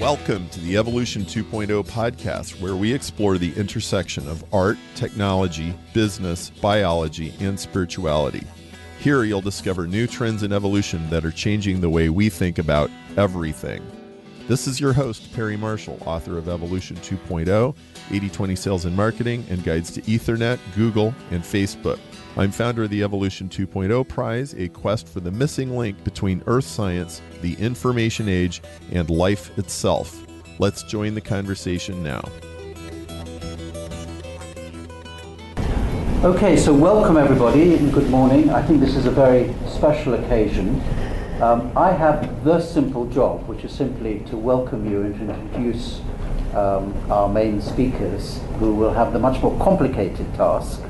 Welcome to the Evolution 2.0 podcast, where we explore the intersection of art, technology, business, biology, and spirituality. Here, you'll discover new trends in evolution that are changing the way we think about everything. This is your host, Perry Marshall, author of Evolution 2.0, 80 20 Sales and Marketing, and Guides to Ethernet, Google, and Facebook. I'm founder of the Evolution 2.0 Prize, a quest for the missing link between earth science, the information age, and life itself. Let's join the conversation now. Okay, so welcome everybody and good morning. I think this is a very special occasion. Um, I have the simple job, which is simply to welcome you and to introduce um, our main speakers, who will have the much more complicated task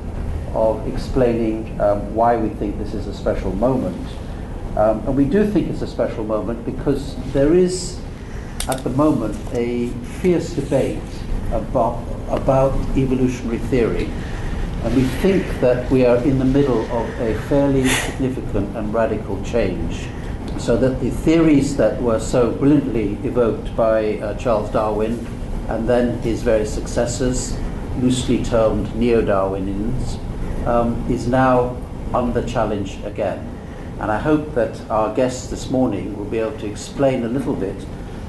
of explaining um, why we think this is a special moment. Um, and we do think it's a special moment because there is, at the moment, a fierce debate about, about evolutionary theory. And we think that we are in the middle of a fairly significant and radical change. So that the theories that were so brilliantly evoked by uh, Charles Darwin and then his various successors, loosely termed neo-Darwinians, um, is now under challenge again. And I hope that our guests this morning will be able to explain a little bit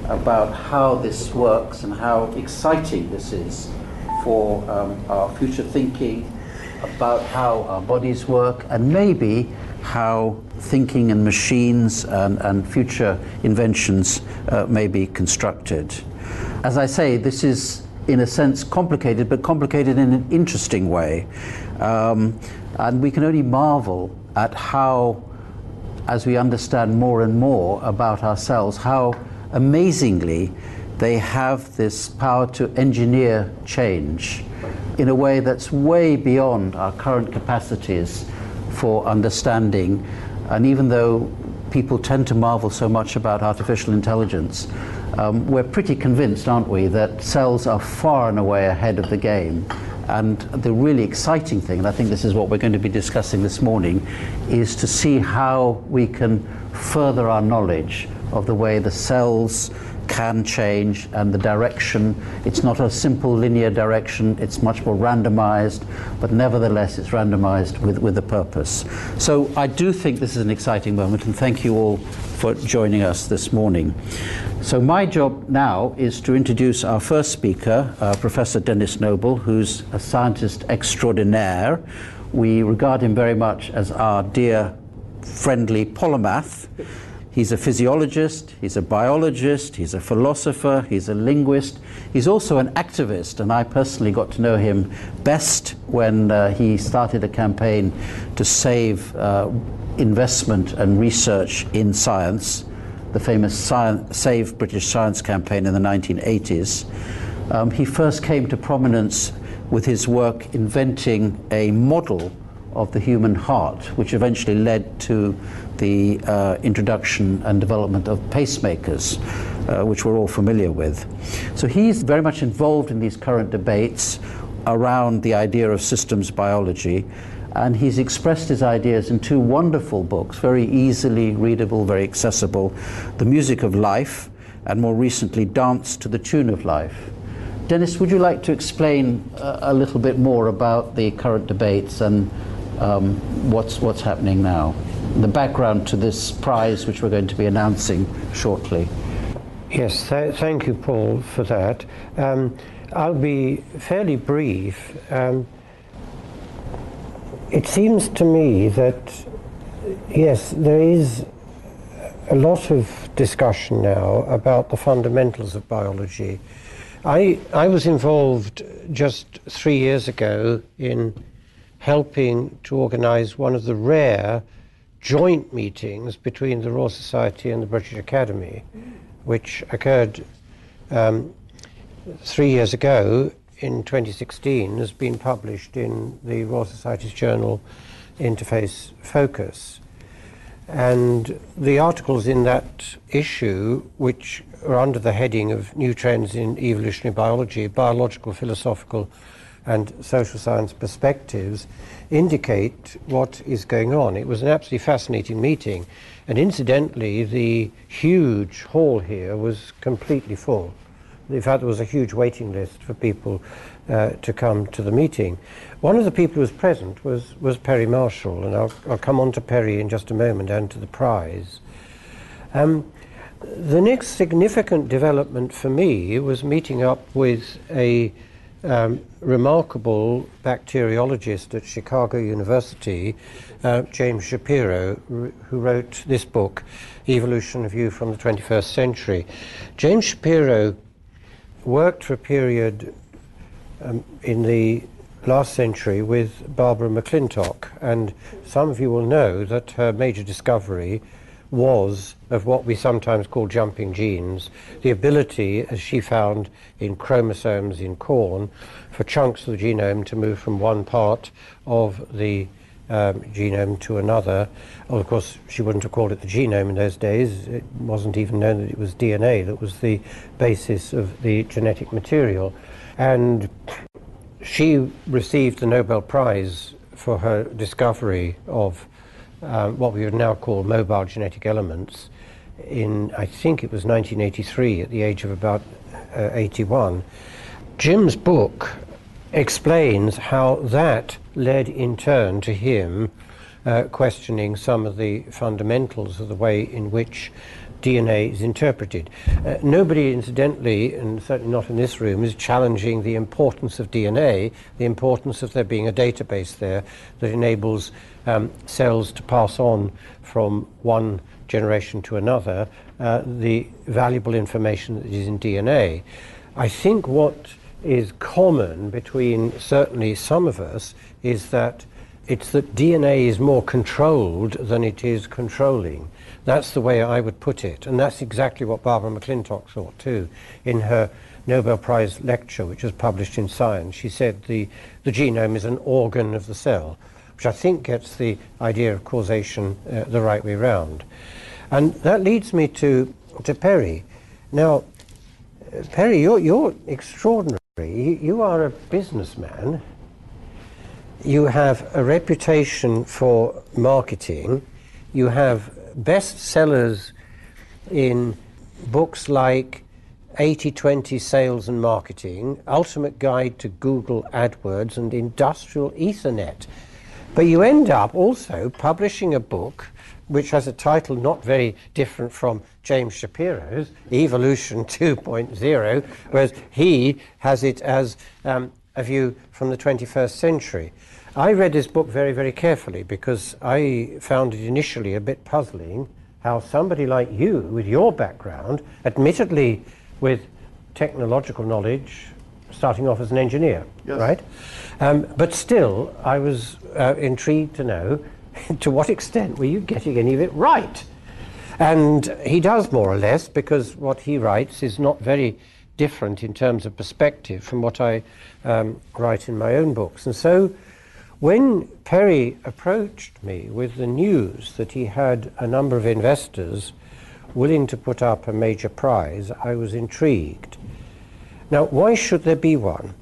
about how this works and how exciting this is for um, our future thinking, about how our bodies work, and maybe how thinking and machines and, and future inventions uh, may be constructed. As I say, this is in a sense complicated, but complicated in an interesting way. Um, and we can only marvel at how, as we understand more and more about ourselves, how amazingly they have this power to engineer change in a way that's way beyond our current capacities for understanding. And even though people tend to marvel so much about artificial intelligence, um, we're pretty convinced, aren't we, that cells are far and away ahead of the game. And the really exciting thing, and I think this is what we're going to be discussing this morning, is to see how we can further our knowledge of the way the cells can change and the direction. It's not a simple linear direction, it's much more randomized, but nevertheless it's randomized with, with a purpose. So I do think this is an exciting moment, and thank you all for joining us this morning. So my job now is to introduce our first speaker, uh, Professor Denis Noble, who's a scientist extraordinaire. We regard him very much as our dear, friendly polymath. He's a physiologist, he's a biologist, he's a philosopher, he's a linguist. He's also an activist, and I personally got to know him best when uh, he started a campaign to save uh, investment and research in science, the famous science, Save British Science campaign in the 1980s. Um, he first came to prominence with his work inventing a model of the human heart, which eventually led to the uh, introduction and development of pacemakers, uh, which we're all familiar with. So he's very much involved in these current debates around the idea of systems biology and he's expressed his ideas in two wonderful books, very easily readable, very accessible The Music of Life, and more recently, Dance to the Tune of Life. Denis, would you like to explain uh, a little bit more about the current debates and um, what's, what's happening now? The background to this prize, which we're going to be announcing shortly. Yes, th- thank you, Paul, for that. Um, I'll be fairly brief. Um, it seems to me that, yes, there is a lot of discussion now about the fundamentals of biology. I, I was involved just three years ago in helping to organize one of the rare joint meetings between the Royal Society and the British Academy, which occurred um, three years ago in 2016 has been published in the Royal Society's journal Interface Focus. And the articles in that issue, which are under the heading of New Trends in Evolutionary Biology, Biological, Philosophical, and social science perspectives indicate what is going on. It was an absolutely fascinating meeting, and incidentally, the huge hall here was completely full. In fact, there was a huge waiting list for people uh, to come to the meeting. One of the people who was present was, was Perry Marshall, and I'll, I'll come on to Perry in just a moment and to the prize. Um, the next significant development for me was meeting up with a um, remarkable bacteriologist at Chicago University, uh, James Shapiro, who wrote this book, Evolution View from the 21st Century. James Shapiro worked for a period um, in the last century with Barbara McClintock, and some of you will know that her major discovery was of what we sometimes call jumping genes, the ability, as she found in chromosomes in corn, for chunks of the genome to move from one part of the um, genome to another. Well, of course, she wouldn't have called it the genome in those days. It wasn't even known that it was DNA that was the basis of the genetic material. And she received the Nobel Prize for her discovery of um, what we would now call mobile genetic elements in, I think it was 1983, at the age of about uh, 81. Jim's book explains how that led in turn to him uh, questioning some of the fundamentals of the way in which DNA is interpreted. Uh, nobody, incidentally, and certainly not in this room, is challenging the importance of DNA, the importance of there being a database there that enables um, cells to pass on from one generation to another uh, the valuable information that is in DNA. I think what is common between certainly some of us is that it's that DNA is more controlled than it is controlling. That's the way I would put it. And that's exactly what Barbara McClintock thought too in her Nobel Prize lecture, which was published in Science. She said the, the genome is an organ of the cell which I think gets the idea of causation uh, the right way round. And that leads me to, to Perry. Now, Perry, you're, you're extraordinary. You are a businessman. You have a reputation for marketing. You have bestsellers in books like 80-20 Sales and Marketing, Ultimate Guide to Google AdWords, and Industrial Ethernet. But you end up also publishing a book which has a title not very different from James Shapiro's, Evolution 2.0, whereas he has it as um, a view from the 21st century. I read this book very, very carefully because I found it initially a bit puzzling how somebody like you, with your background, admittedly with technological knowledge, starting off as an engineer, yes. right? Um, but still, I was uh, intrigued to know to what extent were you getting any of it right? And he does more or less because what he writes is not very different in terms of perspective from what I um, write in my own books. And so when Perry approached me with the news that he had a number of investors willing to put up a major prize, I was intrigued. Now, why should there be one?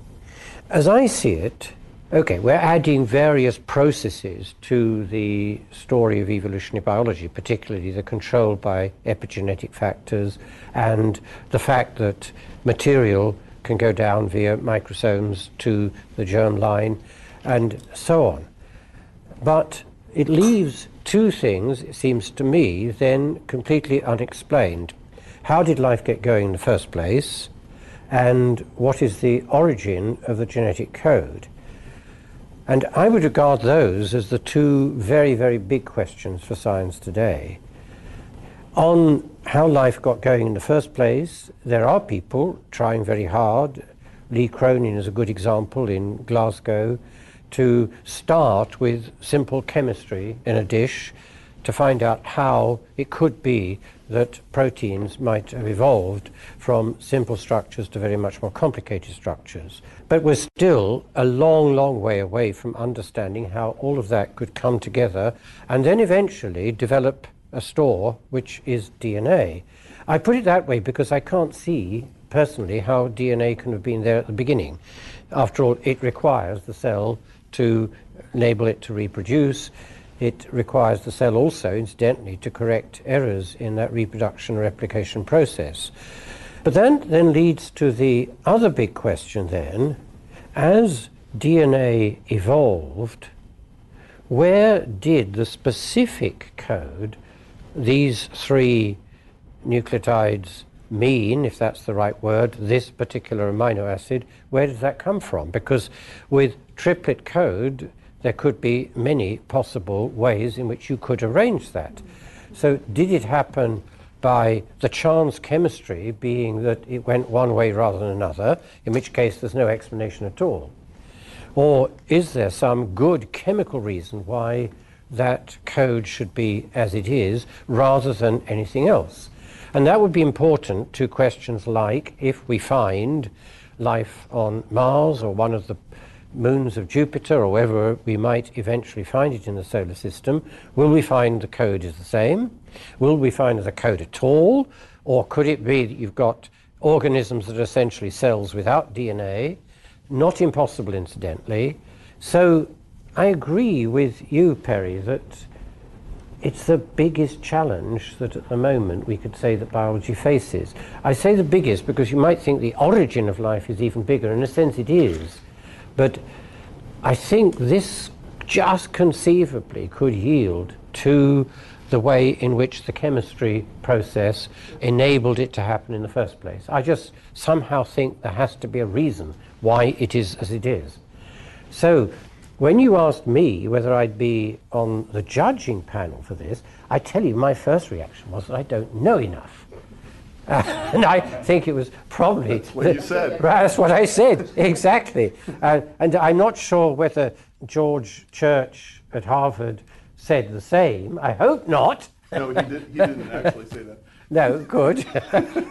As I see it, okay, we're adding various processes to the story of evolutionary biology, particularly the control by epigenetic factors and the fact that material can go down via microsomes to the germ line and so on. But it leaves two things, it seems to me, then completely unexplained. How did life get going in the first place? And what is the origin of the genetic code. And I would regard those as the two very, very big questions for science today. On how life got going in the first place, there are people trying very hard. Lee Cronin is a good example in Glasgow to start with simple chemistry in a dish to find out how it could be that proteins might have evolved from simple structures to very much more complicated structures. But we're still a long, long way away from understanding how all of that could come together and then eventually develop a store which is DNA. I put it that way because I can't see personally how DNA can have been there at the beginning. After all, it requires the cell to enable it to reproduce. It requires the cell also, incidentally, to correct errors in that reproduction replication process. But that then leads to the other big question then, as DNA evolved, where did the specific code, these three nucleotides mean, if that's the right word, this particular amino acid, where does that come from? Because with triplet code, there could be many possible ways in which you could arrange that. So, did it happen by the chance chemistry being that it went one way rather than another, in which case there's no explanation at all? Or is there some good chemical reason why that code should be as it is rather than anything else? And that would be important to questions like if we find life on Mars or one of the moons of Jupiter or wherever we might eventually find it in the solar system, will we find the code is the same? Will we find the code at all? Or could it be that you've got organisms that are essentially cells without DNA? Not impossible, incidentally. So I agree with you, Perry, that it's the biggest challenge that at the moment we could say that biology faces. I say the biggest because you might think the origin of life is even bigger. In a sense, it is. But I think this just conceivably could yield to the way in which the chemistry process enabled it to happen in the first place. I just somehow think there has to be a reason why it is as it is. So, when you asked me whether I'd be on the judging panel for this, I tell you my first reaction was that I don't know enough. Uh, and I think it was probably. That's what you said. That's what I said, exactly. Uh, and I'm not sure whether George Church at Harvard said the same. I hope not. No, he, did, he didn't actually say that. No, good.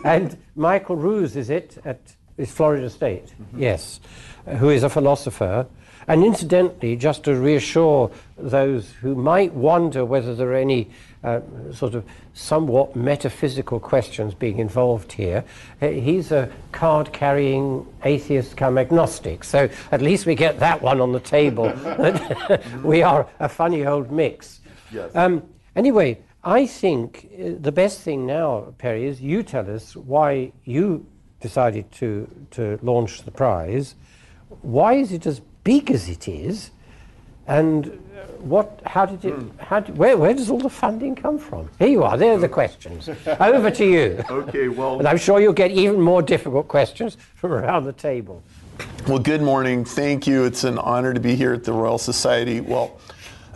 and Michael Ruse, is it, at is Florida State? Mm-hmm. Yes, uh, who is a philosopher. And incidentally, just to reassure those who might wonder whether there are any uh, sort of somewhat metaphysical questions being involved here, he's a card carrying atheist come agnostic. So at least we get that one on the table. we are a funny old mix. Yes. Um, anyway, I think uh, the best thing now, Perry, is you tell us why you decided to, to launch the prize. Why is it as big as it is? And what, how did it, mm. how did, where, where does all the funding come from? Here you are, there are the questions. Over to you. Okay, well. and I'm sure you'll get even more difficult questions from around the table. Well, good morning. Thank you. It's an honor to be here at the Royal Society. Well,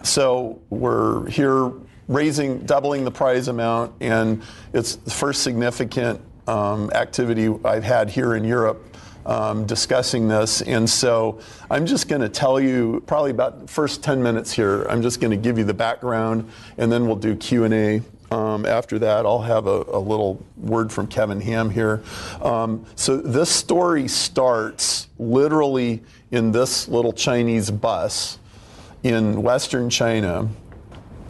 so we're here raising, doubling the prize amount, and it's the first significant um, activity I've had here in Europe um, discussing this. And so I'm just going to tell you probably about the first 10 minutes here. I'm just going to give you the background, and then we'll do Q&A. Um, after that, I'll have a, a, little word from Kevin Ham here. Um, so this story starts literally in this little Chinese bus in Western China,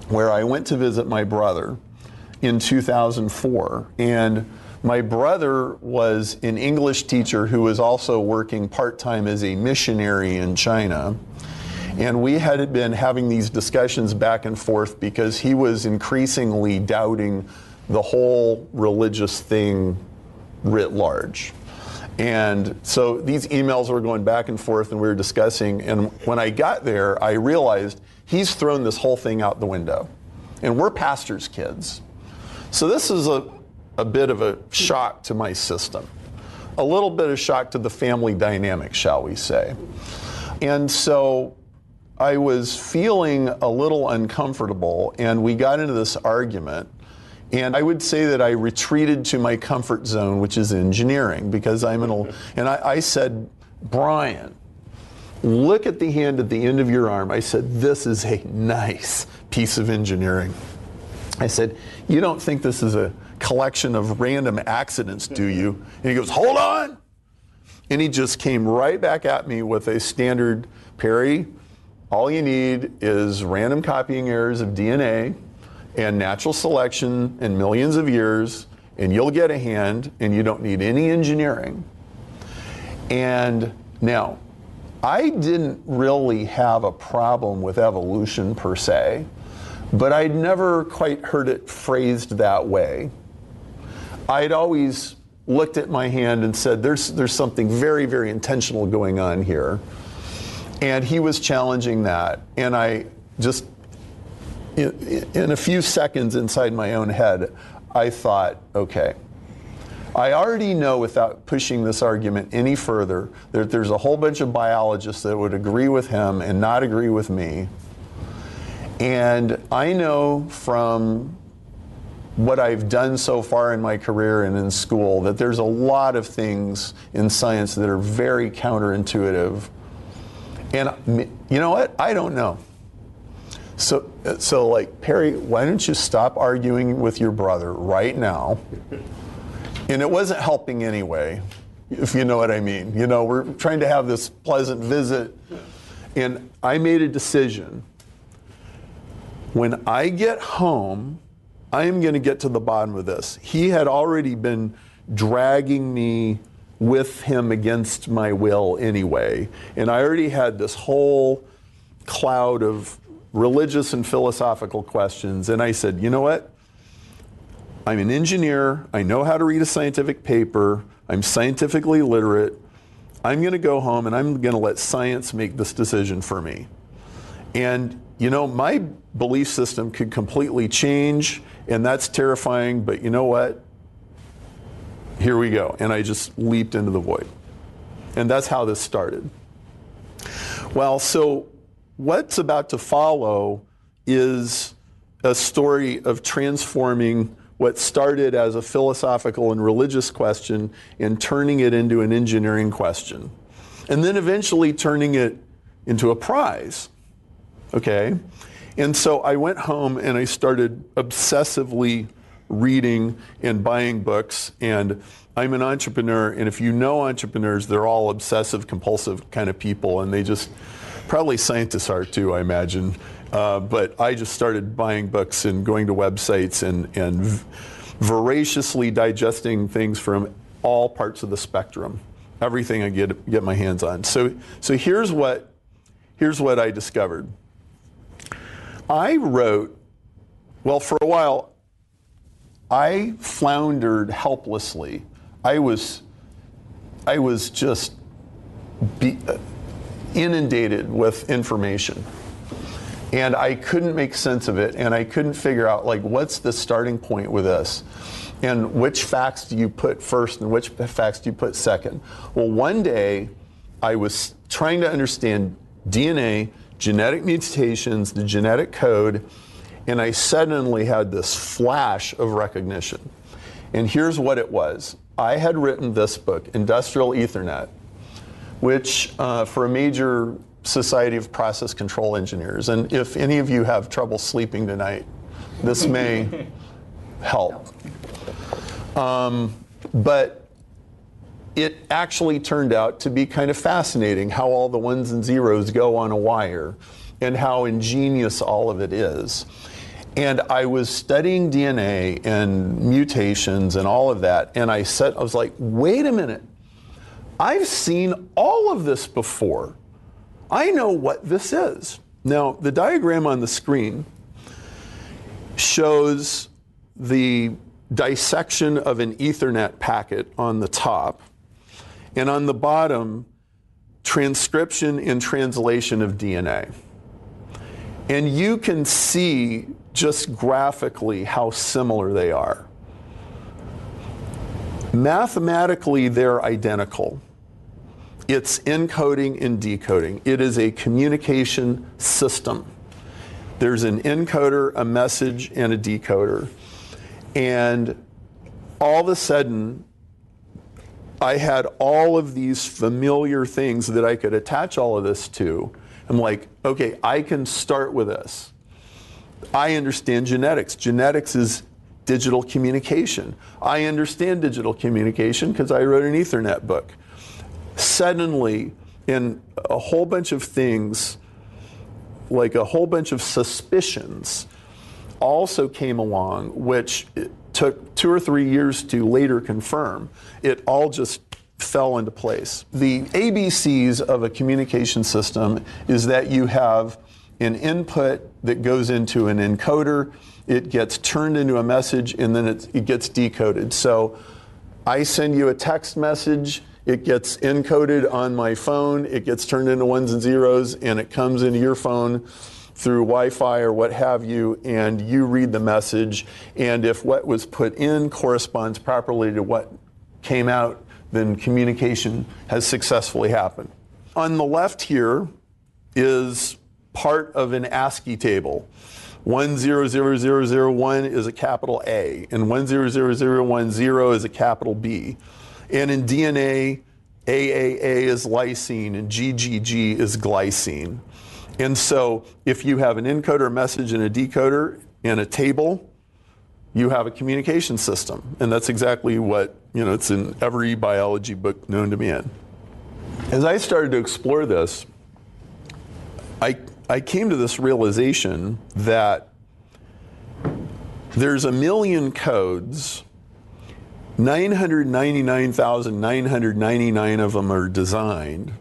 where I went to visit my brother in 2004, and my brother was an English teacher who was also working part time as a missionary in China. And we had been having these discussions back and forth because he was increasingly doubting the whole religious thing writ large. And so these emails were going back and forth and we were discussing. And when I got there, I realized he's thrown this whole thing out the window. And we're pastors' kids. So this is a, a bit of a shock to my system, a little bit of shock to the family dynamic, shall we say. And so I was feeling a little uncomfortable, and we got into this argument. And I would say that I retreated to my comfort zone, which is engineering, because I'm in a. And I, I said, Brian, look at the hand at the end of your arm. I said, This is a nice piece of engineering. I said, You don't think this is a collection of random accidents, do you? And he goes, Hold on. And he just came right back at me with a standard Perry, all you need is random copying errors of DNA and natural selection in millions of years, and you'll get a hand, and you don't need any engineering. And now, I didn't really have a problem with evolution per se, but I'd never quite heard it phrased that way. I'd always looked at my hand and said, there's, there's something very, very intentional going on here. And he was challenging that. And I just, in, in a few seconds inside my own head, I thought, okay, I already know without pushing this argument any further that there's a whole bunch of biologists that would agree with him and not agree with me. And I know from what I've done so far in my career and in school that there's a lot of things in science that are very counterintuitive. And you know what? I don't know. So, so like Perry, why don't you stop arguing with your brother right now? And it wasn't helping anyway, if you know what I mean. You know, we're trying to have this pleasant visit, and I made a decision. When I get home, I am going to get to the bottom of this. He had already been dragging me with him against my will anyway, and I already had this whole cloud of religious and philosophical questions. And I said, you know what? I'm an engineer. I know how to read a scientific paper. I'm scientifically literate. I'm going to go home and I'm going to let science make this decision for me. And, you know, my belief system could completely change, and that's terrifying, but you know what? Here we go. And I just leaped into the void. And that's how this started. Well, so what's about to follow is a story of transforming what started as a philosophical and religious question and turning it into an engineering question. And then eventually turning it into a prize. Okay? And so I went home and I started obsessively reading and buying books. And I'm an entrepreneur, and if you know entrepreneurs, they're all obsessive compulsive kind of people, and they just, probably scientists are too, I imagine. Uh, but I just started buying books and going to websites and, and voraciously digesting things from all parts of the spectrum, everything I get, get my hands on. So, so here's, what, here's what I discovered. I wrote, well, for a while, I floundered helplessly. I was, I was just be, uh, inundated with information and I couldn't make sense of it, and I couldn't figure out like what's the starting point with this, and which facts do you put first and which facts do you put second. Well, one day I was trying to understand DNA, genetic mutations, the genetic code, and I suddenly had this flash of recognition. And here's what it was. I had written this book, Industrial Ethernet, which uh, for a major Society of Process Control Engineers. And if any of you have trouble sleeping tonight, this may help. Um, but it actually turned out to be kind of fascinating how all the ones and zeros go on a wire and how ingenious all of it is. And I was studying DNA and mutations and all of that, and I said, I was like, wait a minute. I've seen all of this before. I know what this is. Now, the diagram on the screen shows the dissection of an Ethernet packet on the top, and on the bottom, transcription and translation of DNA. And you can see just graphically how similar they are. Mathematically, they're identical. It's encoding and decoding. It is a communication system. There's an encoder, a message, and a decoder. And all of a sudden, I had all of these familiar things that I could attach all of this to. I'm like, okay, I can start with this. I understand genetics. Genetics is digital communication. I understand digital communication because I wrote an Ethernet book suddenly, in a whole bunch of things, like a whole bunch of suspicions, also came along, which took two or three years to later confirm. It all just fell into place. The ABCs of a communication system is that you have an input that goes into an encoder, it gets turned into a message, and then it, it gets decoded. So I send you a text message, it gets encoded on my phone, it gets turned into ones and zeros, and it comes into your phone through Wi Fi or what have you, and you read the message. And if what was put in corresponds properly to what came out, then communication has successfully happened. On the left here is part of an ASCII table. 100001 is a capital A, and 100010 is a capital B. And in DNA, AAA is lysine, and GGG is glycine. And so if you have an encoder, message, and a decoder in a table, you have a communication system. And that's exactly what, you know, it's in every biology book known to man. As I started to explore this, I, I came to this realization that there's a million codes, 999,999 of them are designed,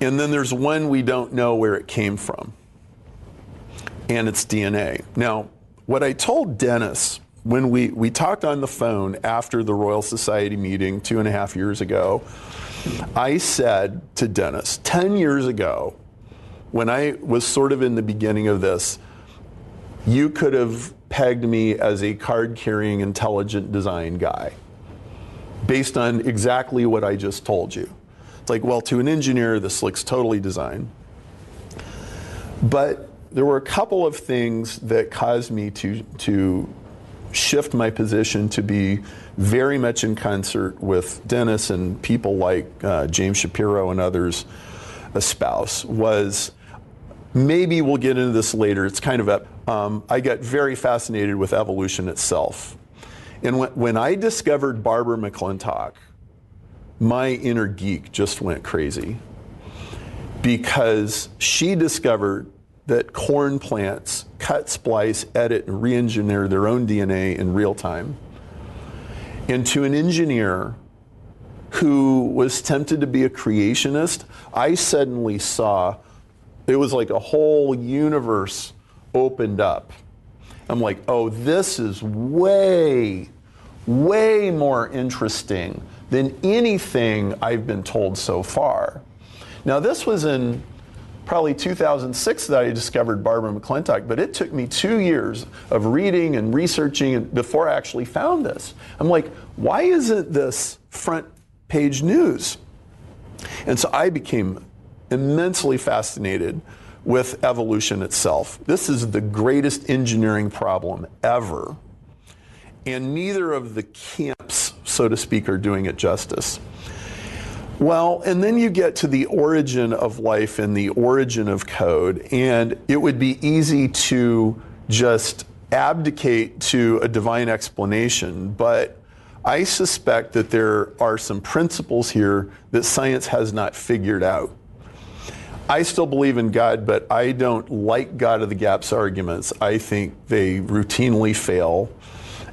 and then there's one we don't know where it came from, and it's DNA. Now, what I told Denis when we, we talked on the phone after the Royal Society meeting two and a half years ago, I said to Denis, 10 years ago, when I was sort of in the beginning of this, you could have pegged me as a card carrying intelligent design guy based on exactly what I just told you. Like, well, to an engineer, this looks totally designed. But there were a couple of things that caused me to, to shift my position to be very much in concert with Denis and people like uh, James Shapiro and others espouse was maybe we'll get into this later. It's kind of a, um, I got very fascinated with evolution itself. And when, when I discovered Barbara McClintock, my inner geek just went crazy because she discovered that corn plants cut, splice, edit, and re engineer their own DNA in real time. And to an engineer who was tempted to be a creationist, I suddenly saw it was like a whole universe opened up. I'm like, oh, this is way, way more interesting than anything I've been told so far. Now, this was in probably 2006 that I discovered Barbara McClintock, but it took me two years of reading and researching before I actually found this. I'm like, why isn't this front page news? And so I became immensely fascinated with evolution itself. This is the greatest engineering problem ever. And neither of the camps, so to speak, are doing it justice. Well, and then you get to the origin of life and the origin of code, and it would be easy to just abdicate to a divine explanation, but I suspect that there are some principles here that science has not figured out. I still believe in God, but I don't like God of the gaps arguments. I think they routinely fail.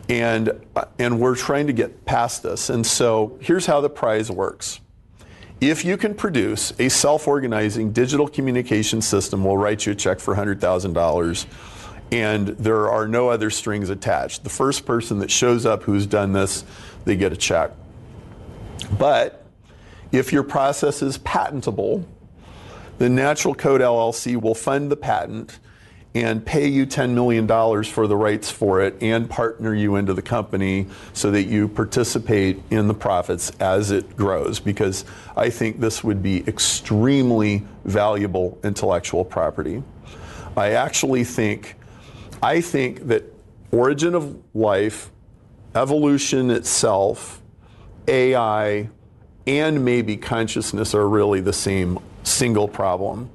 And, and we're trying to get past this. And so here's how the prize works. If you can produce a self organizing digital communication system, we'll write you a check for $100,000 and there are no other strings attached. The first person that shows up who's done this, they get a check. But if your process is patentable, the Natural Code LLC will fund the patent and pay you $10 million for the rights for it and partner you into the company so that you participate in the profits as it grows because I think this would be extremely valuable intellectual property. I actually think I think that origin of life, evolution itself, AI, and maybe consciousness are really the same single problem,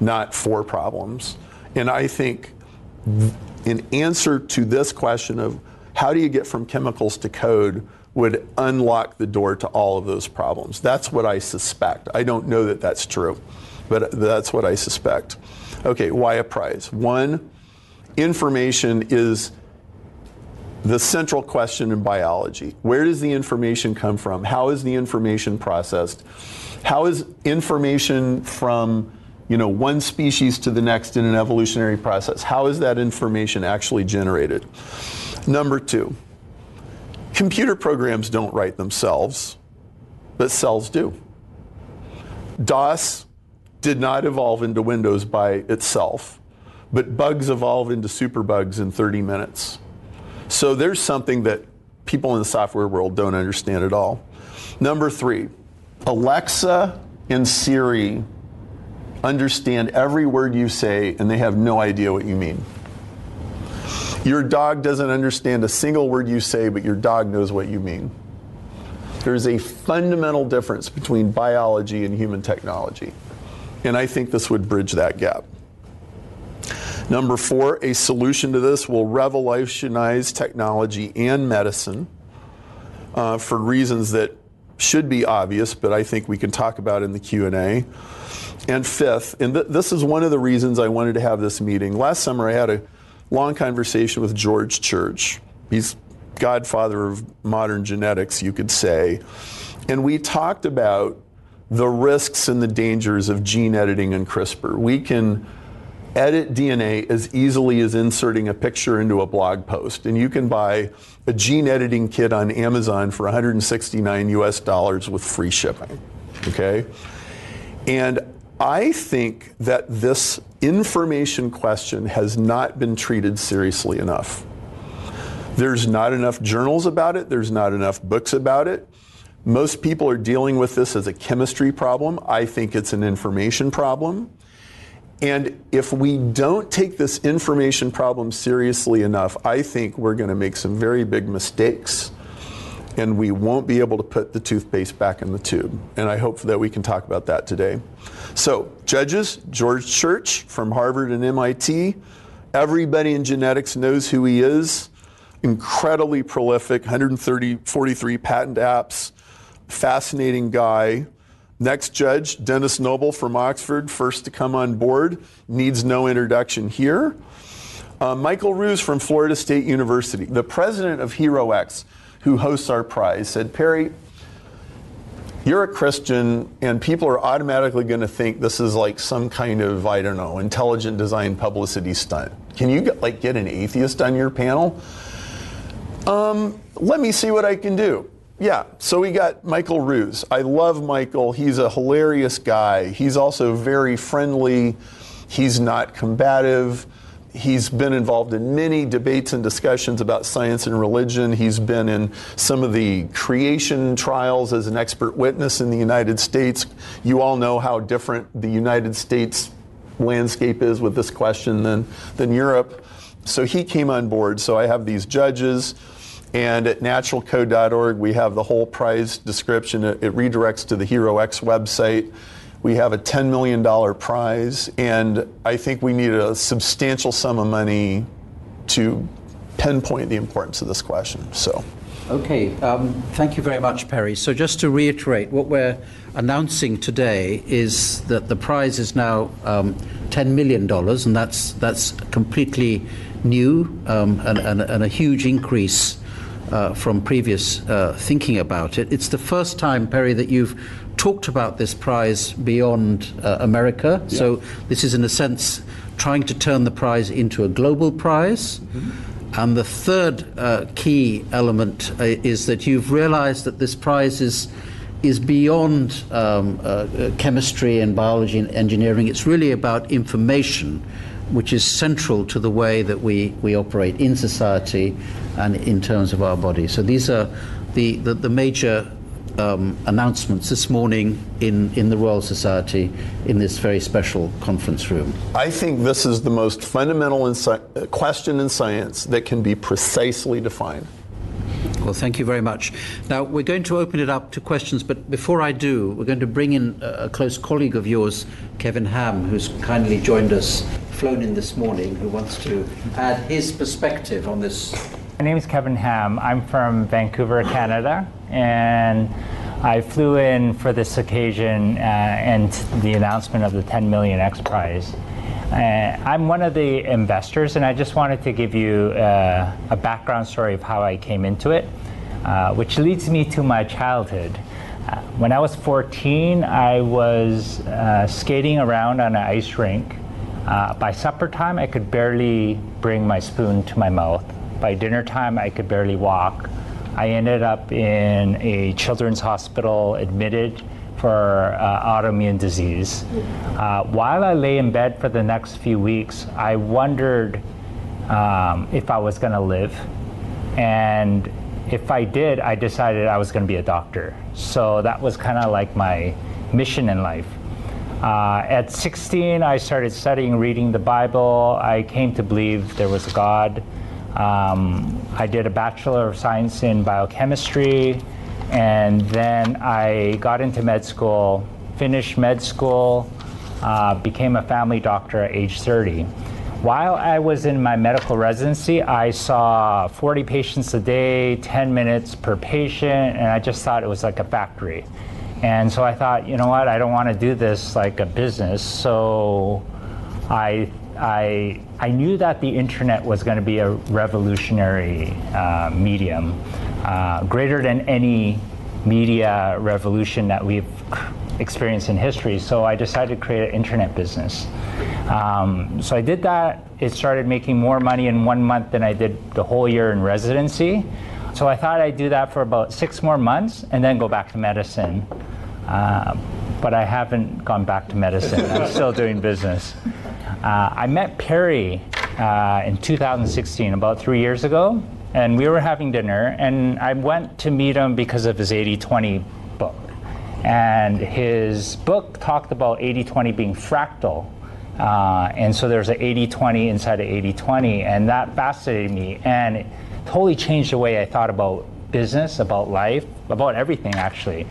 not four problems. And I think an answer to this question of how do you get from chemicals to code would unlock the door to all of those problems. That's what I suspect. I don't know that that's true, but that's what I suspect. Okay, why a prize? One, information is the central question in biology. Where does the information come from? How is the information processed? How is information from you know, one species to the next in an evolutionary process? How is that information actually generated? Number two, computer programs don't write themselves, but cells do. DOS did not evolve into Windows by itself, but bugs evolve into superbugs in 30 minutes. So there's something that people in the software world don't understand at all. Number three, Alexa and Siri understand every word you say and they have no idea what you mean. Your dog doesn't understand a single word you say, but your dog knows what you mean. There's a fundamental difference between biology and human technology. And I think this would bridge that gap. Number four, a solution to this will revolutionize technology and medicine uh, for reasons that should be obvious, but I think we can talk about in the Q&A. And fifth, and th- this is one of the reasons I wanted to have this meeting. Last summer I had a long conversation with George Church. He's godfather of modern genetics, you could say. And we talked about the risks and the dangers of gene editing and CRISPR. We can edit DNA as easily as inserting a picture into a blog post. And you can buy a gene editing kit on Amazon for 169 US dollars with free shipping. Okay? And I think that this information question has not been treated seriously enough. There's not enough journals about it, there's not enough books about it. Most people are dealing with this as a chemistry problem. I think it's an information problem. And if we don't take this information problem seriously enough, I think we're going to make some very big mistakes and we won't be able to put the toothpaste back in the tube. And I hope that we can talk about that today. So, judges, George Church from Harvard and MIT, everybody in genetics knows who he is. Incredibly prolific, 130, 43 patent apps, fascinating guy. Next judge, Denis Noble from Oxford, first to come on board, needs no introduction here. Uh, Michael Ruse from Florida State University, the president of HeroX, who hosts our prize, said, Perry, you're a Christian, and people are automatically going to think this is like some kind of, I don't know, intelligent design publicity stunt. Can you get, like get an atheist on your panel? Um, let me see what I can do. Yeah, so we got Michael Ruse. I love Michael. He's a hilarious guy. He's also very friendly. He's not combative. He's been involved in many debates and discussions about science and religion. He's been in some of the creation trials as an expert witness in the United States. You all know how different the United States landscape is with this question than, than Europe. So he came on board. So I have these judges. And at naturalcode.org, we have the whole prize description. It, it redirects to the HeroX website. We have a $10 million prize, and I think we need a substantial sum of money to pinpoint the importance of this question. So. Okay, um, thank you very much, Perry. So, just to reiterate, what we're announcing today is that the prize is now um, $10 million, and that's, that's completely new um, and, and, and, a huge increase uh, from previous uh, thinking about it. It's the first time, Perry, that you've talked about this prize beyond uh, America. Yeah. So this is, in a sense, trying to turn the prize into a global prize. Mm-hmm. And the third uh, key element uh, is that you've realized that this prize is is beyond um, uh, uh, chemistry and biology and engineering. It's really about information, which is central to the way that we, we operate in society and in terms of our body. So these are the, the, the major um, announcements this morning in, in the Royal Society in this very special conference room? I think this is the most fundamental insi- question in science that can be precisely defined. Well, thank you very much. Now, we're going to open it up to questions, but before I do, we're going to bring in a close colleague of yours, Kevin Ham, who's kindly joined us, flown in this morning, who wants to add his perspective on this. My name is Kevin Ham. I'm from Vancouver, Canada and I flew in for this occasion uh, and the announcement of the 10 million X Prize. Uh, I'm one of the investors, and I just wanted to give you uh, a background story of how I came into it, uh, which leads me to my childhood. Uh, when I was 14, I was uh, skating around on an ice rink. By supper time, I could barely bring my spoon to my mouth. By dinner time, I could barely walk. I ended up in a children's hospital, admitted for uh, autoimmune disease. Uh, while I lay in bed for the next few weeks, I wondered um, if I was going to live. And if I did, I decided I was going to be a doctor. So that was kind of like my mission in life. Uh, at 16, I started studying, reading the Bible. I came to believe there was a God. Um, I did a Bachelor of Science in Biochemistry. And then I got into med school, finished med school, uh, became a family doctor at age 30. While I was in my medical residency, I saw 40 patients a day, 10 minutes per patient, and I just thought it was like a factory. And so I thought, you know what, I don't want to do this like a business. So I, I, I knew that the internet was going to be a revolutionary uh, medium uh, greater than any media revolution that we've experienced in history. So I decided to create an internet business. Um, so I did that. It started making more money in one month than I did the whole year in residency. So I thought I'd do that for about six more months and then go back to medicine. Uh, but I haven't gone back to medicine. I'm still doing business. Uh, I met Perry uh, in 2016, about three years ago and we were having dinner, and I went to meet him because of his 80 20 book. And his book talked about 80 20 being fractal. Uh, and so there's an 80 20 inside of 80 20, and that fascinated me. And it totally changed the way I thought about business, about life, about everything actually.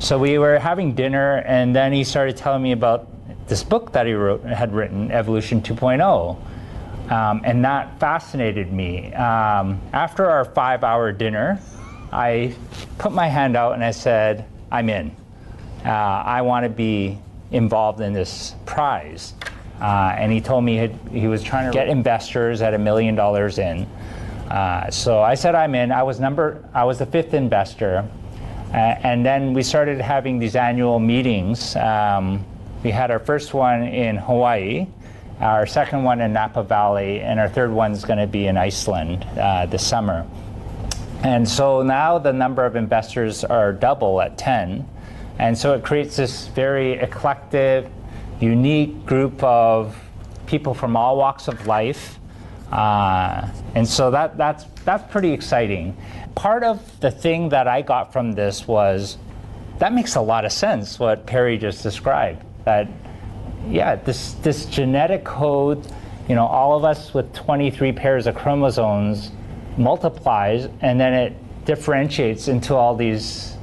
So we were having dinner, and then he started telling me about this book that he wrote, had written, Evolution 2.0. Um, and that fascinated me. Um, after our five hour dinner, I put my hand out and I said, I'm in. Uh, I want to be involved in this prize. Uh, and he told me he was trying to get investors at a million dollars in. Uh, so I said I'm in. I was number. I was the fifth investor, uh, and then we started having these annual meetings. Um, we had our first one in Hawaii, our second one in Napa Valley, and our third one is going to be in Iceland uh, this summer. And so now the number of investors are double at 10. And so it creates this very eclectic, unique group of people from all walks of life. Uh, and so that, that's, that's pretty exciting. Part of the thing that I got from this was that makes a lot of sense, what Perry just described. That yeah, this, this genetic code, you know, all of us with 23 pairs of chromosomes multiplies and then it differentiates into all these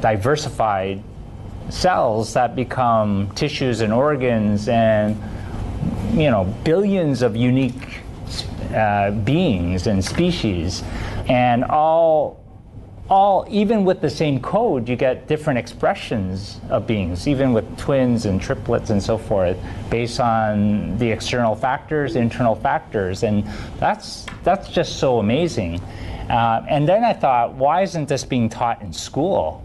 diversified cells that become tissues and organs and, you know, billions of unique uh, beings and species. And all all, even with the same code, you get different expressions of beings, even with twins and triplets and so forth, based on the external factors, internal factors, and that's that's just so amazing. Uh, and then I thought, why isn't this being taught in school?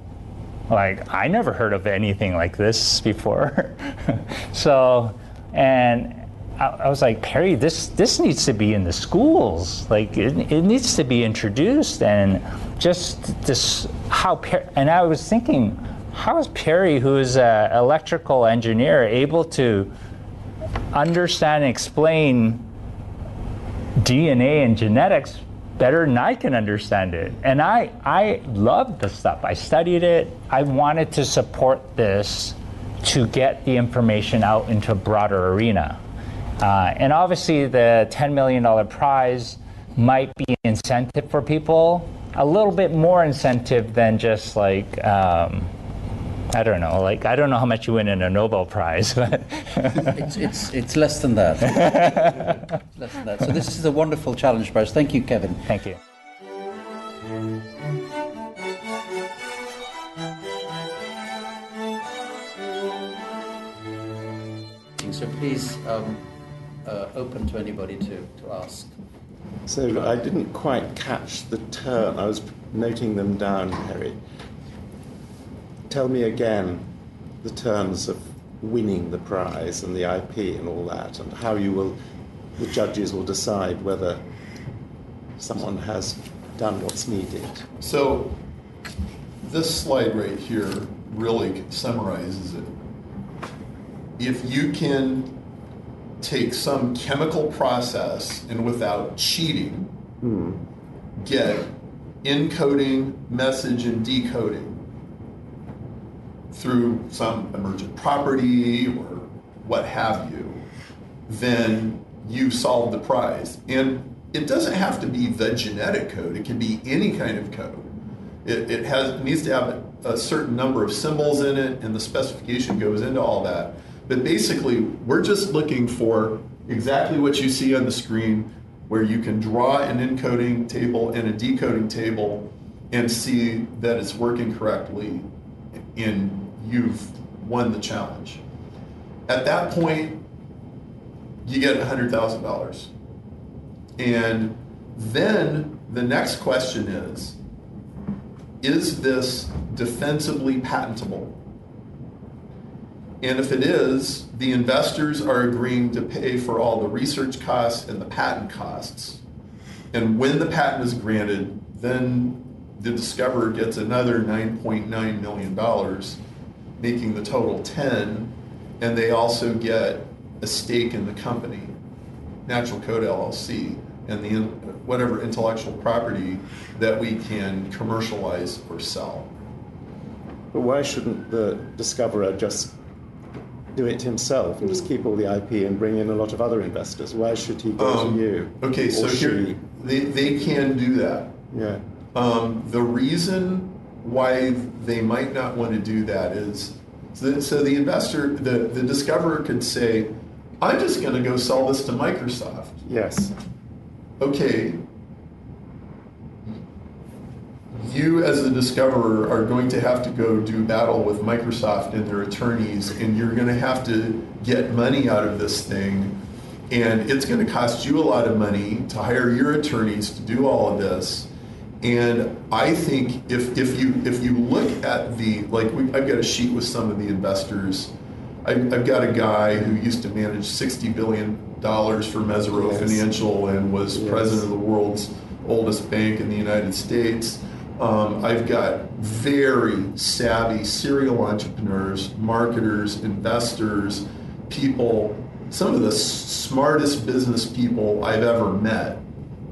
Like I never heard of anything like this before. so, and I, was like, Perry, this this needs to be in the schools. Like it, it needs to be introduced and just this how and I was thinking, how is Perry, who is an electrical engineer, able to understand and explain DNA and genetics better than I can understand it? And I I loved the stuff. I studied it. I wanted to support this to get the information out into a broader arena. Uh, and obviously, the $10 million prize might be an incentive for people a little bit more incentive than just like um, I don't know, like I don't know how much you win in a Nobel Prize, but it's, it's it's less than that. less than that. So this is a wonderful challenge prize. Thank you, Kevin. Thank you. So please um, uh, open to anybody to, to ask. So I didn't quite catch the term. I was noting them down, Harry. Tell me again the terms of winning the prize and the IP and all that, and how you will, the judges will decide whether someone has done what's needed. So, this slide right here really summarizes it. If you can take some chemical process and without cheating, get encoding, message, and decoding through some emergent property or what have you, then you solve the prize. And it doesn't have to be the genetic code, it can be any kind of code. It, it has it needs to have a certain number of symbols in it, and the specification goes into all that. But basically, we're just looking for exactly what you see on the screen, where you can draw an encoding table and a decoding table and see that it's working correctly, and you've won the challenge. At that point, you get $100,000. And then the next question is Is this defensively patentable? And if it is, the investors are agreeing to pay for all the research costs and the patent costs. And when the patent is granted, then the discoverer gets another $9.9 million, making the total 10, and they also get a stake in the company, Natural Code LLC, and the whatever intellectual property that we can commercialize or sell. But why shouldn't the discoverer just do it himself and just keep all the IP and bring in a lot of other investors? Why should he go Um, to you? Okay, so here they, they can do that. Yeah. Um, the reason why they might not want to do that is so the, so the investor, the, the discoverer could say, I'm just going to go sell this to Microsoft. Yes. Okay, you as the discoverer are going to have to go do battle with Microsoft and their attorneys, and you're going to have to get money out of this thing. And it's going to cost you a lot of money to hire your attorneys to do all of this. And I think if, if you if you look at the like we, I've got a sheet with some of the investors. I've, I've got a guy who used to manage sixty billion dollars for Mesirow Yes. Financial and was Yes. president of the world's oldest bank in the United States. Um, I've got very savvy serial entrepreneurs, marketers, investors, people, some of the smartest business people I've ever met.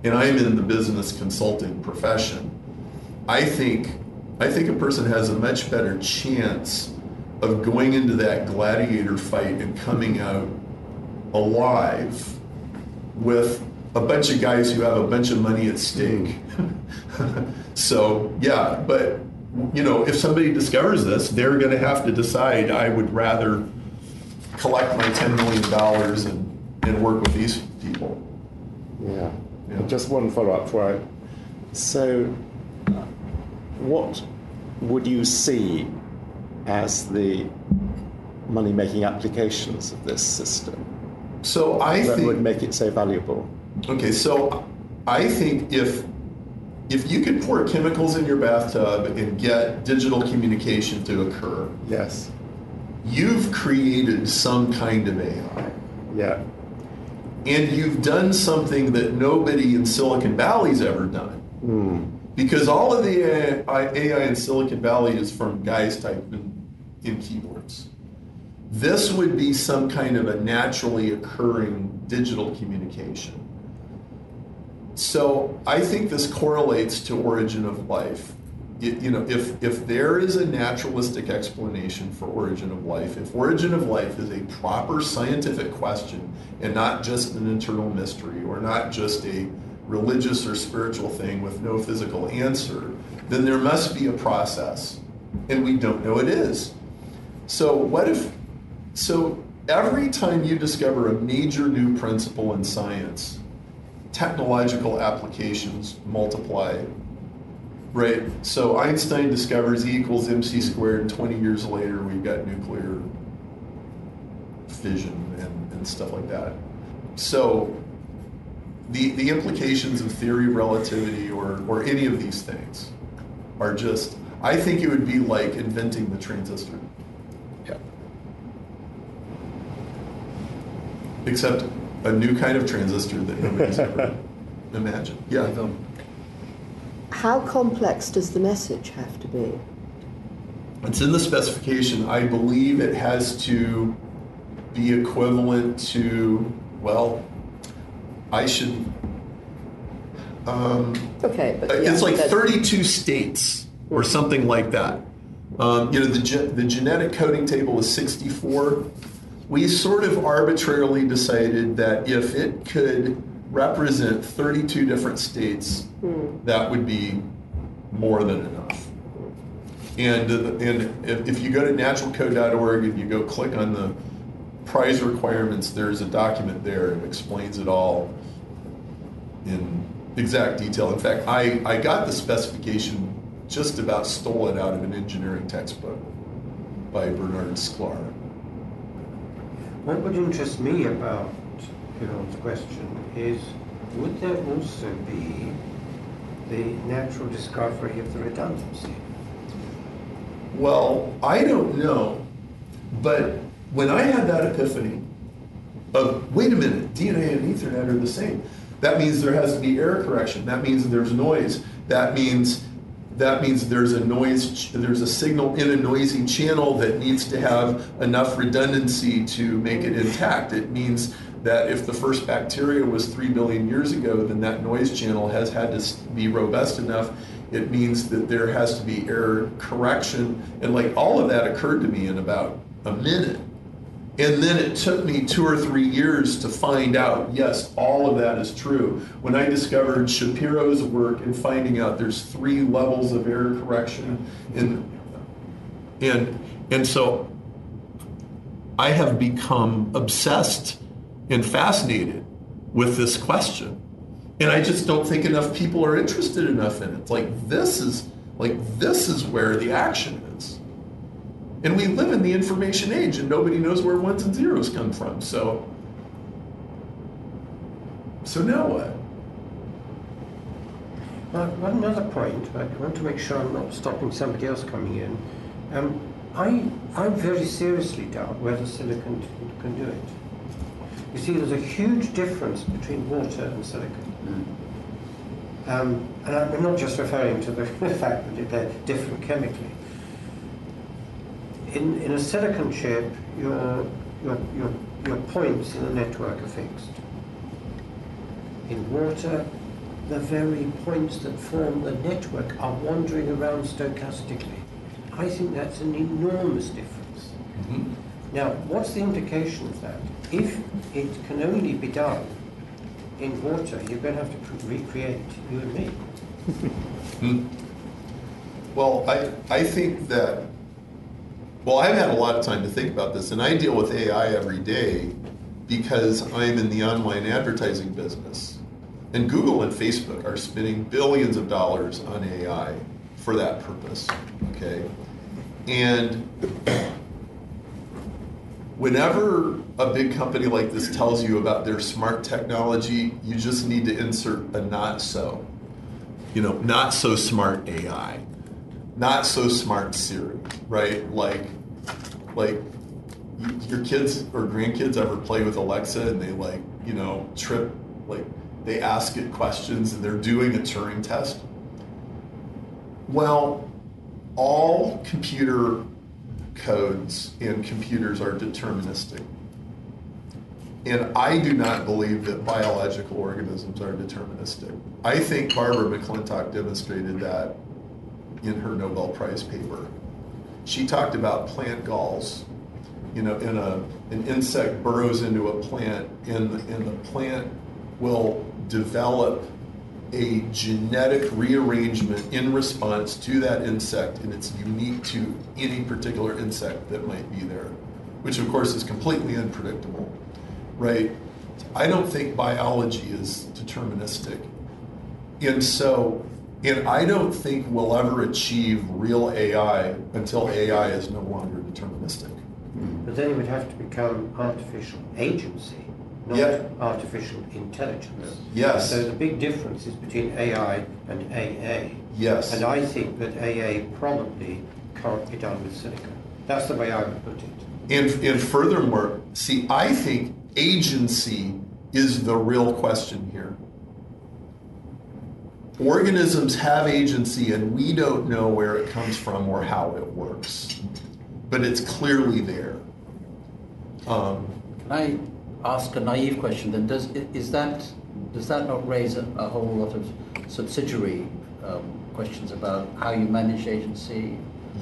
And I'm in the business consulting profession. I think I think a person has a much better chance of going into that gladiator fight and coming out alive with a bunch of guys who have a bunch of money at stake. so, yeah, but you know, if somebody discovers this, they're going to have to decide I would rather collect my 10 million dollars and and work with these people. Yeah. Yeah. Just one follow up for I. So, what would you see as the money making applications of this system So I that think would make it so valuable? Okay, so I think if if you could pour chemicals in your bathtub and get digital communication to occur, Yes. you've created some kind of AI. Yeah. And you've done something that nobody in Silicon Valley's ever done. Hmm. Because all of the AI, AI in Silicon Valley is from guys typing in keyboards. This would be some kind of a naturally occurring digital communication. So I think this correlates to origin of life. It- you know, if if there is a naturalistic explanation for origin of life, if origin of life is a proper scientific question and not just an internal mystery or not just a religious or spiritual thing with no physical answer, then there must be a process, and we don't know it is. So what if so every time you discover a major new principle in science, technological applications multiply. Right? So Einstein discovers E equals mc squared, and 20 years later we've got nuclear fission and, and stuff like that. so the, the implications of theory of relativity or, or any of these things are just, I think it would be like inventing the transistor. Yeah. Except a new kind of transistor that nobody's ever imagined. Yeah. How complex does the message have to be? It's in the specification. I believe it has to be equivalent to, well, I should. Um, Okay, but yeah, it's like 32 states or something like that. Um, you know, the, ge- the genetic coding table is 64. We sort of arbitrarily decided that if it could represent 32 different states, hmm. that would be more than enough. And, and if, if you go to naturalcode.org and you go click on the prize requirements, there's a document there that explains it all in exact detail. In fact, I, I got the specification, just about stole it out of an engineering textbook by Bernard Sklar. What would interest me about Yvonne's question is, would there also be the natural discovery of the redundancy? Well, I don't know, but when I had that epiphany of, wait a minute, DNA and Ethernet are the same. That means there has to be error correction. That means there's noise. That means that means there's a noise, there's a signal in a noisy channel that needs to have enough redundancy to make it intact. It means that if the first bacteria was three billion years ago, then that noise channel has had to be robust enough. It means that there has to be error correction. And like all of that occurred to me in about a minute. And then it took me two or three years to find out, yes, all of that is true. When I discovered Shapiro's work and finding out there's three levels of error correction and and and so I have become obsessed and fascinated with this question. And I just don't think enough people are interested enough in it. It's like this is like this is where the action is. And we live in the information age and nobody knows where ones and zeros come from. So so now what? Uh, one other point, I want to make sure I'm not stopping somebody else coming in. Um, I, I very seriously doubt whether silicon can, can do it. You see, there's a huge difference between water and silicon. Um, and I'm not just referring to the fact that they're different chemically. In, in a silicon chip, your, your, your, your points in the network are fixed. In water, the very points that form the network are wandering around stochastically. I think that's an enormous difference. Mm-hmm. Now, what's the implication of that? If it can only be done in water, you're going to have to cre- recreate you and me. Hmm. Well, I, I think that, well, I've had a lot of time to think about this, and I deal with AI every day because I'm in the online advertising business. And Google and Facebook are spending billions of dollars on AI for that purpose, okay? And whenever a big company like this tells you about their smart technology, you just need to insert a not so. You know, not so smart AI, not so smart Siri, right? Like, like your kids or grandkids ever play with Alexa and they like, you know, trip, like they ask it questions and they're doing a Turing test. Well, all computer codes and computers are deterministic. And I do not believe that biological organisms are deterministic. I think Barbara McClintock demonstrated that in her Nobel Prize paper. She talked about plant galls. You know, in a an insect burrows into a plant, and the, and the plant will develop a genetic rearrangement in response to that insect, and it's unique to any particular insect that might be there, which of course is completely unpredictable, right? I don't think biology is deterministic. And so, and I don't think we'll ever achieve real AI until AI is no longer deterministic. But then it would have to become artificial agency. not Yeah. artificial intelligence. Yes. So the big difference is between AI and AA. Yes. And I think that AA probably can't be done with silicon. That's the way I would put it. And, and furthermore, see, I think agency is the real question here. Organisms have agency, and we don't know where it comes from or how it works, but it's clearly there. Um, Can I ask a naive question then? Does, is that, does that not raise a, a whole lot of subsidiary um, questions about how you manage agency?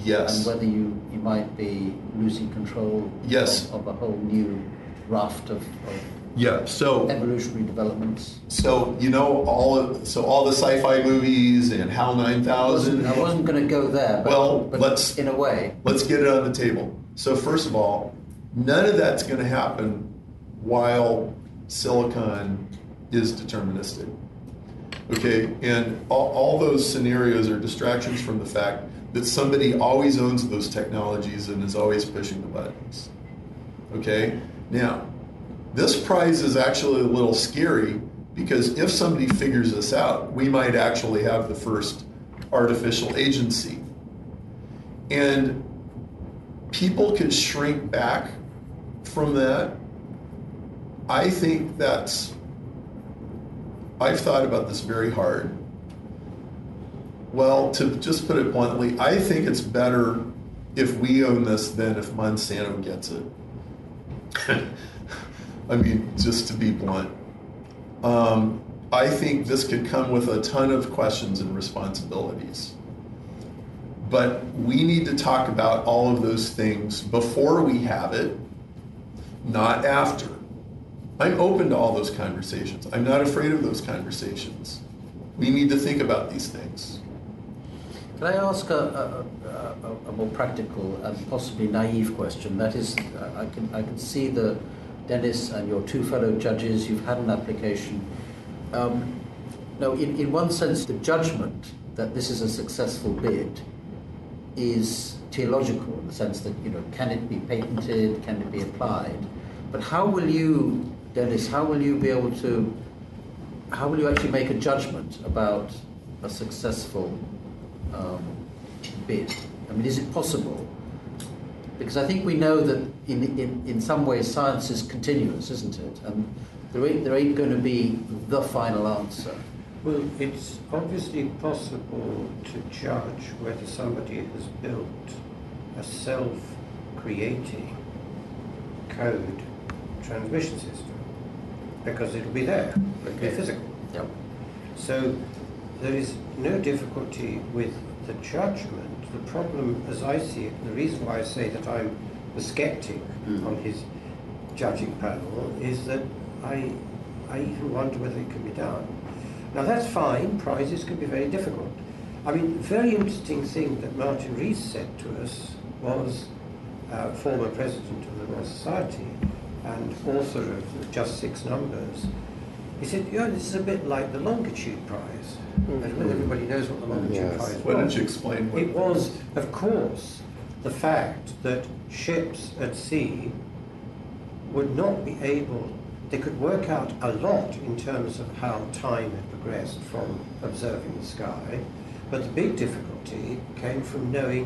Yes. And whether you, you might be losing control Yes. of, of a whole new raft of, of yeah. So evolutionary developments? So you know all of so all the sci-fi movies and HAL I nine thousand. wasn't, I wasn't going to go there, but, Well, but let's- in a way. Let's get it on the table. So first of all, none of that's going to happen while silicon is deterministic. Okay, and all, all those scenarios are distractions from the fact that somebody always owns those technologies and is always pushing the buttons. Okay, now this prize is actually a little scary because if somebody figures this out, we might actually have the first artificial agency. And people can shrink back from that. I think that's, I've thought about this very hard. Well, to just put it bluntly, I think it's better if we own this than if Monsanto gets it. I mean, just to be blunt. Um, I think this could come with a ton of questions and responsibilities. But we need to talk about all of those things before we have it, not after. I'm open to all those conversations. I'm not afraid of those conversations. We need to think about these things. Can I ask a, a, a, a more practical and possibly naive question? That is, I can, I can see the Denis and your two fellow judges, you've had an application. Um, now, in, in one sense, the judgment that this is a successful bid is theological in the sense that, you know, can it be patented, can it be applied? But how will you, Denis, how will you be able to, how will you actually make a judgment about a successful um, bid? I mean, is it possible? Because I think we know that in, in, in some ways science is continuous, isn't it? And there ain't, there ain't going to be the final answer. Well, it's obviously possible to judge whether somebody has built a self-creating code transmission system because it'll be there, it'll be physical. Yep. So there is no difficulty with the judgment. The problem, as I see it, the reason why I say that I'm a skeptic Mm. on his judging panel is that I, I even wonder whether it can be done. Now that's fine, prizes can be very difficult. I mean, very interesting thing that Martin Rees said to us was uh, former president of the Royal Society and author of Just Six Numbers. He said, yeah, this is a bit like the Longitude Prize. Hmm. I don't everybody knows what the hmm. Longitude Yes. Prize was. Why don't you explain what It was, of course, the fact that ships at sea would not be able, they could work out a lot in terms of how time had progressed from observing the sky, but the big difficulty came from knowing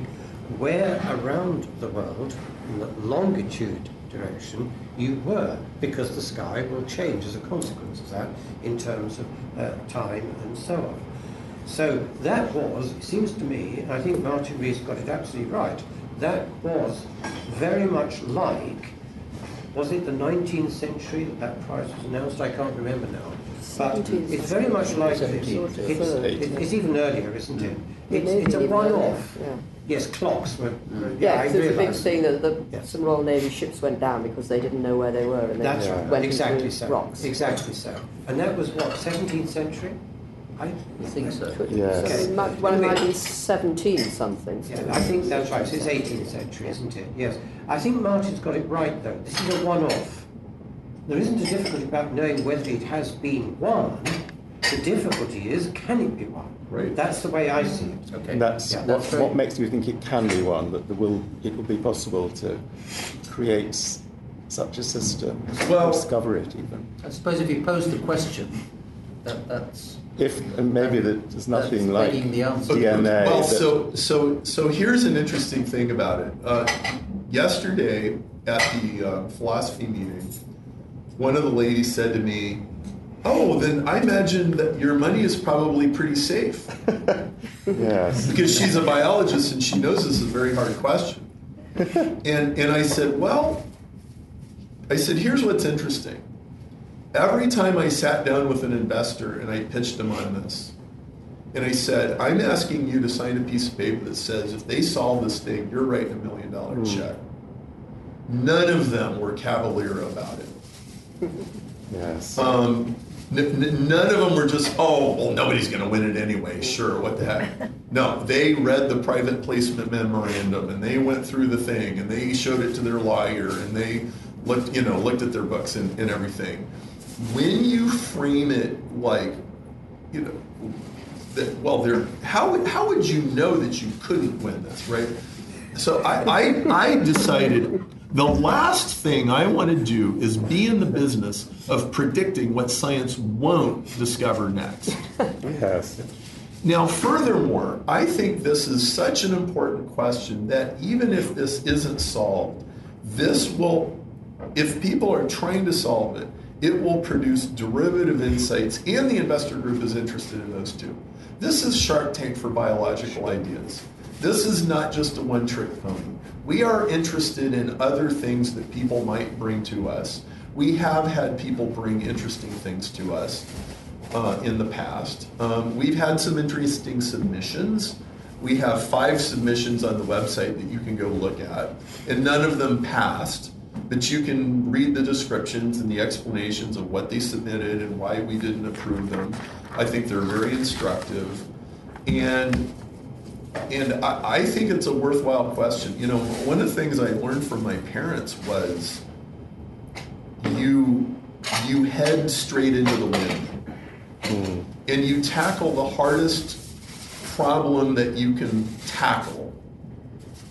where around the world, in the longitude direction, you were, because the sky will change as a consequence of that in terms of uh, time and so on. So that was, it seems to me, and I think Martin Rees got it absolutely right, that was very much like, was it the 19th century that that prize was announced? I can't remember now. But it's very much like this. It's, it's, it's even earlier, isn't it? It's, it's a one-off. Earlier, yeah. Yes, clocks were. were- Yeah, I 'cause there's a big realise. thing that the, Yes. some Royal Navy ships went down because they didn't know where they were and they That's just right. went Exactly into so. rocks. Exactly so. And that was what, 17th century? I I think so. Could- Yes. so it might, well, it might be 17 something. Yeah, I think that's right. So it's 18th century, isn't it? Yes. I think Martin's got it right, though. This is a one-off. There isn't a difficulty about knowing whether it has been won. The difficulty is, can it be won? Right. That's the way I see it. Okay. That's Yeah, what, that's what makes you think it can be won, that there will, it will be possible to create such a system, Well- discover it even. I suppose if you pose the question, that, that's If and maybe that there's nothing That's like begging the answer. DNA. Well, so so so here's an interesting thing about it. Uh, yesterday at the uh, philosophy meeting, one of the ladies said to me, "Oh, then I imagine that your money is probably pretty safe." yes, because she's a biologist and she knows this is a very hard question. And and I said, well, I said, here's what's interesting. Every time I sat down with an investor and I pitched him on this, and I said, I'm asking you to sign a piece of paper that says if they solve this thing, you're writing a million dollar check. None of them were cavalier about it. yes. Um, none of them were just, oh, well, nobody's going to win it anyway. Sure, what the heck? No, they read the private placement memorandum and they went through the thing and they showed it to their lawyer and they looked, you know, looked at their books and, and everything. When you frame it like, you know, that, well, there, how, how would you know that you couldn't win this, right? So I, I, I decided the last thing I want to do is be in the business of predicting what science won't discover next. yes. Now, furthermore, I think this is such an important question that even if this isn't solved, this will, if people are trying to solve it, it will produce derivative insights, and the investor group is interested in those too. This is Shark Tank for biological ideas. This is not just a one trick pony. We are interested in other things that people might bring to us. We have had people bring interesting things to us uh, in the past. Um, we've had some interesting submissions. We have five submissions on the website that you can go look at, and none of them passed. But you can read the descriptions and the explanations of what they submitted and why we didn't approve them. I think they're very instructive. And and I, I think it's a worthwhile question. You know, one of the things I learned from my parents was you you head straight into the wind hmm. and you tackle the hardest problem that you can tackle.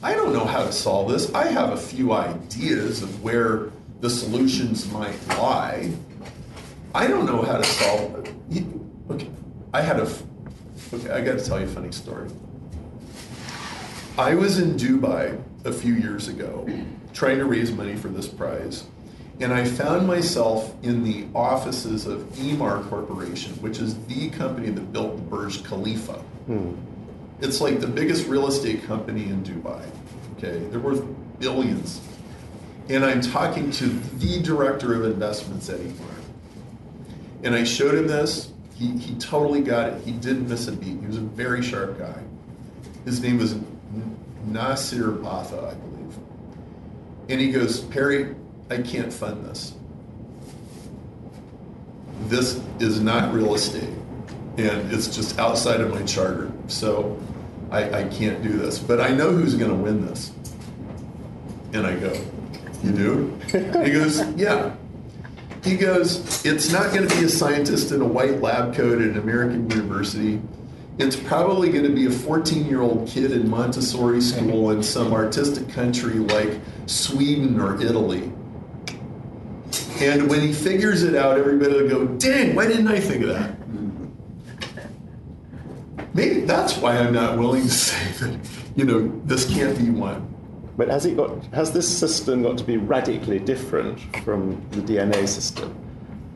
I don't know how to solve this. I have a few ideas of where the solutions might lie. I don't know how to solve it. Okay, I had a. Okay, I got to tell you a funny story. I was in Dubai a few years ago trying to raise money for this prize, and I found myself in the offices of Emaar Corporation, which is the company that built the Burj Khalifa. Hmm. It's like the biggest real estate company in Dubai. Okay, they're worth billions. And I'm talking to the director of investments at Emaar. And I showed him this. He, he totally got it. He didn't miss a beat. He was a very sharp guy. His name was Nasir Batha, I believe. And he goes, Perry, I can't fund this. This is not real estate. And it's just outside of my charter. So I, I can't do this. But I know who's going to win this. And I go, You do? he goes, Yeah. He goes, It's not going to be a scientist in a white lab coat at an American university. It's probably going to be a 14 year old kid in Montessori school in some artistic country like Sweden or Italy. And when he figures it out, everybody will go, Dang, why didn't I think of that? Maybe that's why I'm not willing to say that, you know, this can't be won. But has it got? Has this system got to be radically different from the DNA system?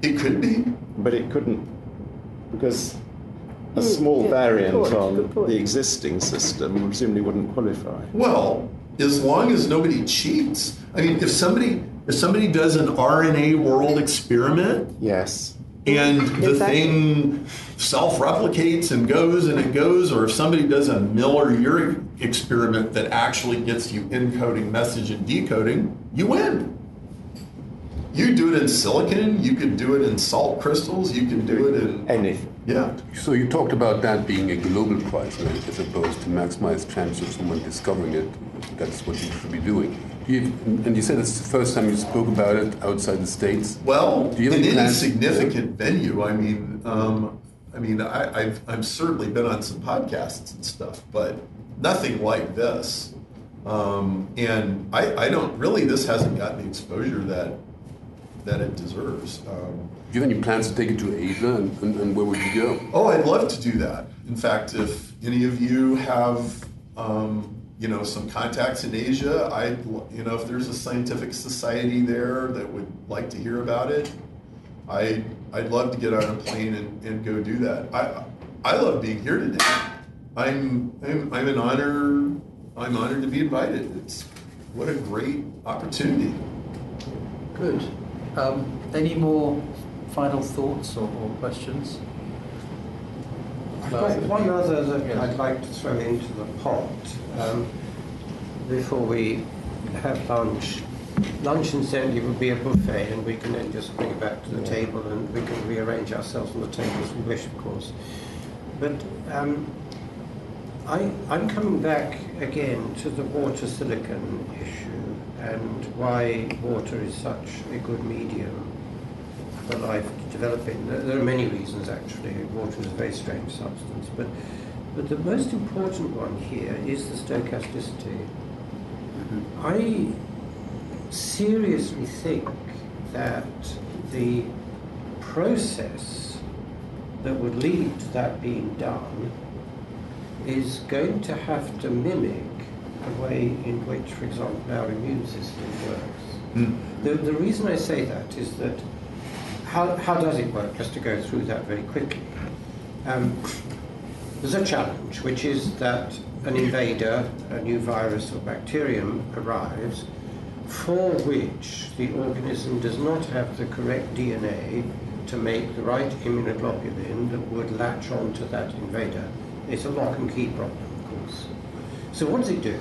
It could be. But it couldn't, because a Hmm, small yeah, variant point, on the existing system presumably wouldn't qualify. Well, as long as nobody cheats. I mean, if somebody if somebody does an RNA world experiment Yes. and the Exactly. thing self-replicates and goes and it goes, or if somebody does a Miller-Urey experiment that actually gets you encoding message and decoding, you win. You do it in silicon, you could do it in salt crystals, you can do it in Anything. yeah. So you talked about that being a global prize, right, as opposed to maximize chance of someone discovering it. That's what you should be doing. Do you, and you said it's the first time you spoke about it outside the states. Well, Do you have in any any plans- significant venue, I mean, um, I mean, I, I've I've certainly been on some podcasts and stuff, but nothing like this. Um, and I, I don't really, this hasn't gotten the exposure that that it deserves. Um, Do you have any plans to take it to Asia, and, and, and where would you go? oh, I'd love to do that. In fact, if any of you have, um, you know, some contacts in Asia, I, you know, if there's a scientific society there that would like to hear about it, I, I'd love to get on a plane and, and go do that. I, I love being here today. I'm, I'm, I'm an honor. I'm honored to be invited. It's what a great opportunity. Good. Um, any more final thoughts or, or questions? One other that Yes. I'd like to throw into the pot um, before we have lunch. Lunch, incidentally, will be a buffet, and we can then just bring it back to the table, and we can rearrange ourselves on the table as we wish, of course. But um, I, I'm coming back again to the water silicon issue and why water is such a good medium for life to develop in. There, there are many reasons actually. Water is a very strange substance, but but the most important one here is the stochasticity. Mm-hmm. I seriously think that the process that would lead to that being done is going to have to mimic the way in which, for example, our immune system works. The, the reason I say that is that how, how does it work? Just to go through that very quickly. Um, there's a challenge, which is that an invader, a new virus or bacterium arrives, for which the organism does not have the correct DNA to make the right immunoglobulin that would latch on to that invader. It's a lock and key problem, of course. So what does it do?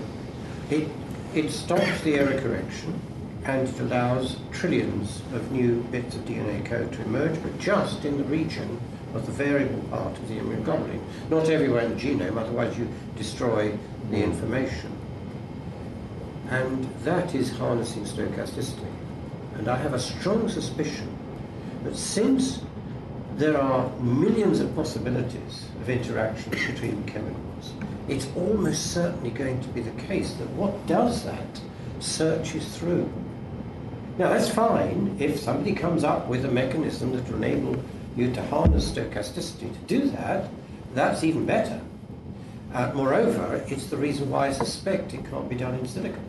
It, it stops the error correction and it allows trillions of new bits of DNA code to emerge, but just in the region of the variable part of the immunoglobulin. Not everywhere in the genome, otherwise you destroy the information. And that is harnessing stochasticity. And I have a strong suspicion that since there are millions of possibilities of interactions between chemicals, it's almost certainly going to be the case that what does that searches through. Now that's fine if somebody comes up with a mechanism that will enable you to harness stochasticity to do that, that's even better. Uh, moreover, it's the reason why I suspect it can't be done in silicon.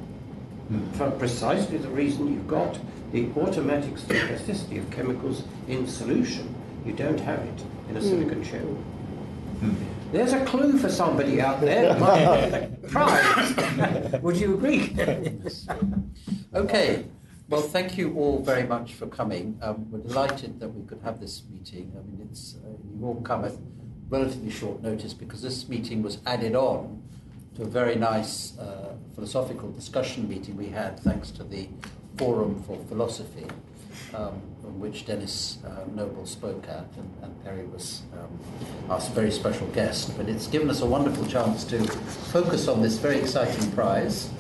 Hmm. For precisely the reason you've got the automatic stochasticity of chemicals in solution, you don't have it in a hmm. silicon chip. Hmm. There's a clue for somebody out there. My prize. Would you agree? Okay. Well, thank you all very much for coming. Um, we're delighted that we could have this meeting. I mean, it's uh, you all come at relatively short notice because this meeting was added on to a very nice uh, philosophical discussion meeting we had thanks to the Forum for Philosophy, um, on which Denis uh, Noble spoke at, and, and Perry was um, our very special guest. But it's given us a wonderful chance to focus on this very exciting prize.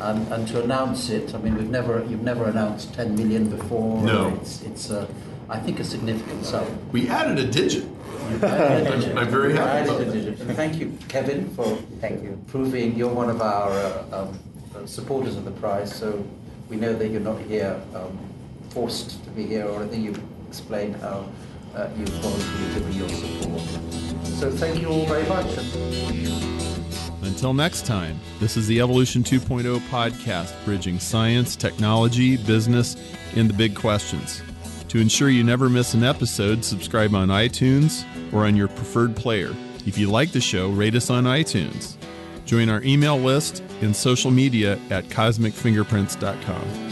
And, and to announce it, I mean, we've never, you've never announced 10 million before. No. It's, it's uh, I think, a significant sum. We added a digit. You've added a digit. I'm very happy about that. thank you, Kevin, for Thank you. proving you're one of our uh, um, uh, supporters of the prize. So we know that you're not here um, forced to be here, or I think you've explained how uh, you've voluntarily given your support. So thank you all very much. Until next time, this is the Evolution 2.0 podcast, bridging science, technology, business, and the big questions. To ensure you never miss an episode, subscribe on iTunes or on your preferred player. If you like the show, rate us on iTunes. Join our email list and social media at cosmicfingerprints.com.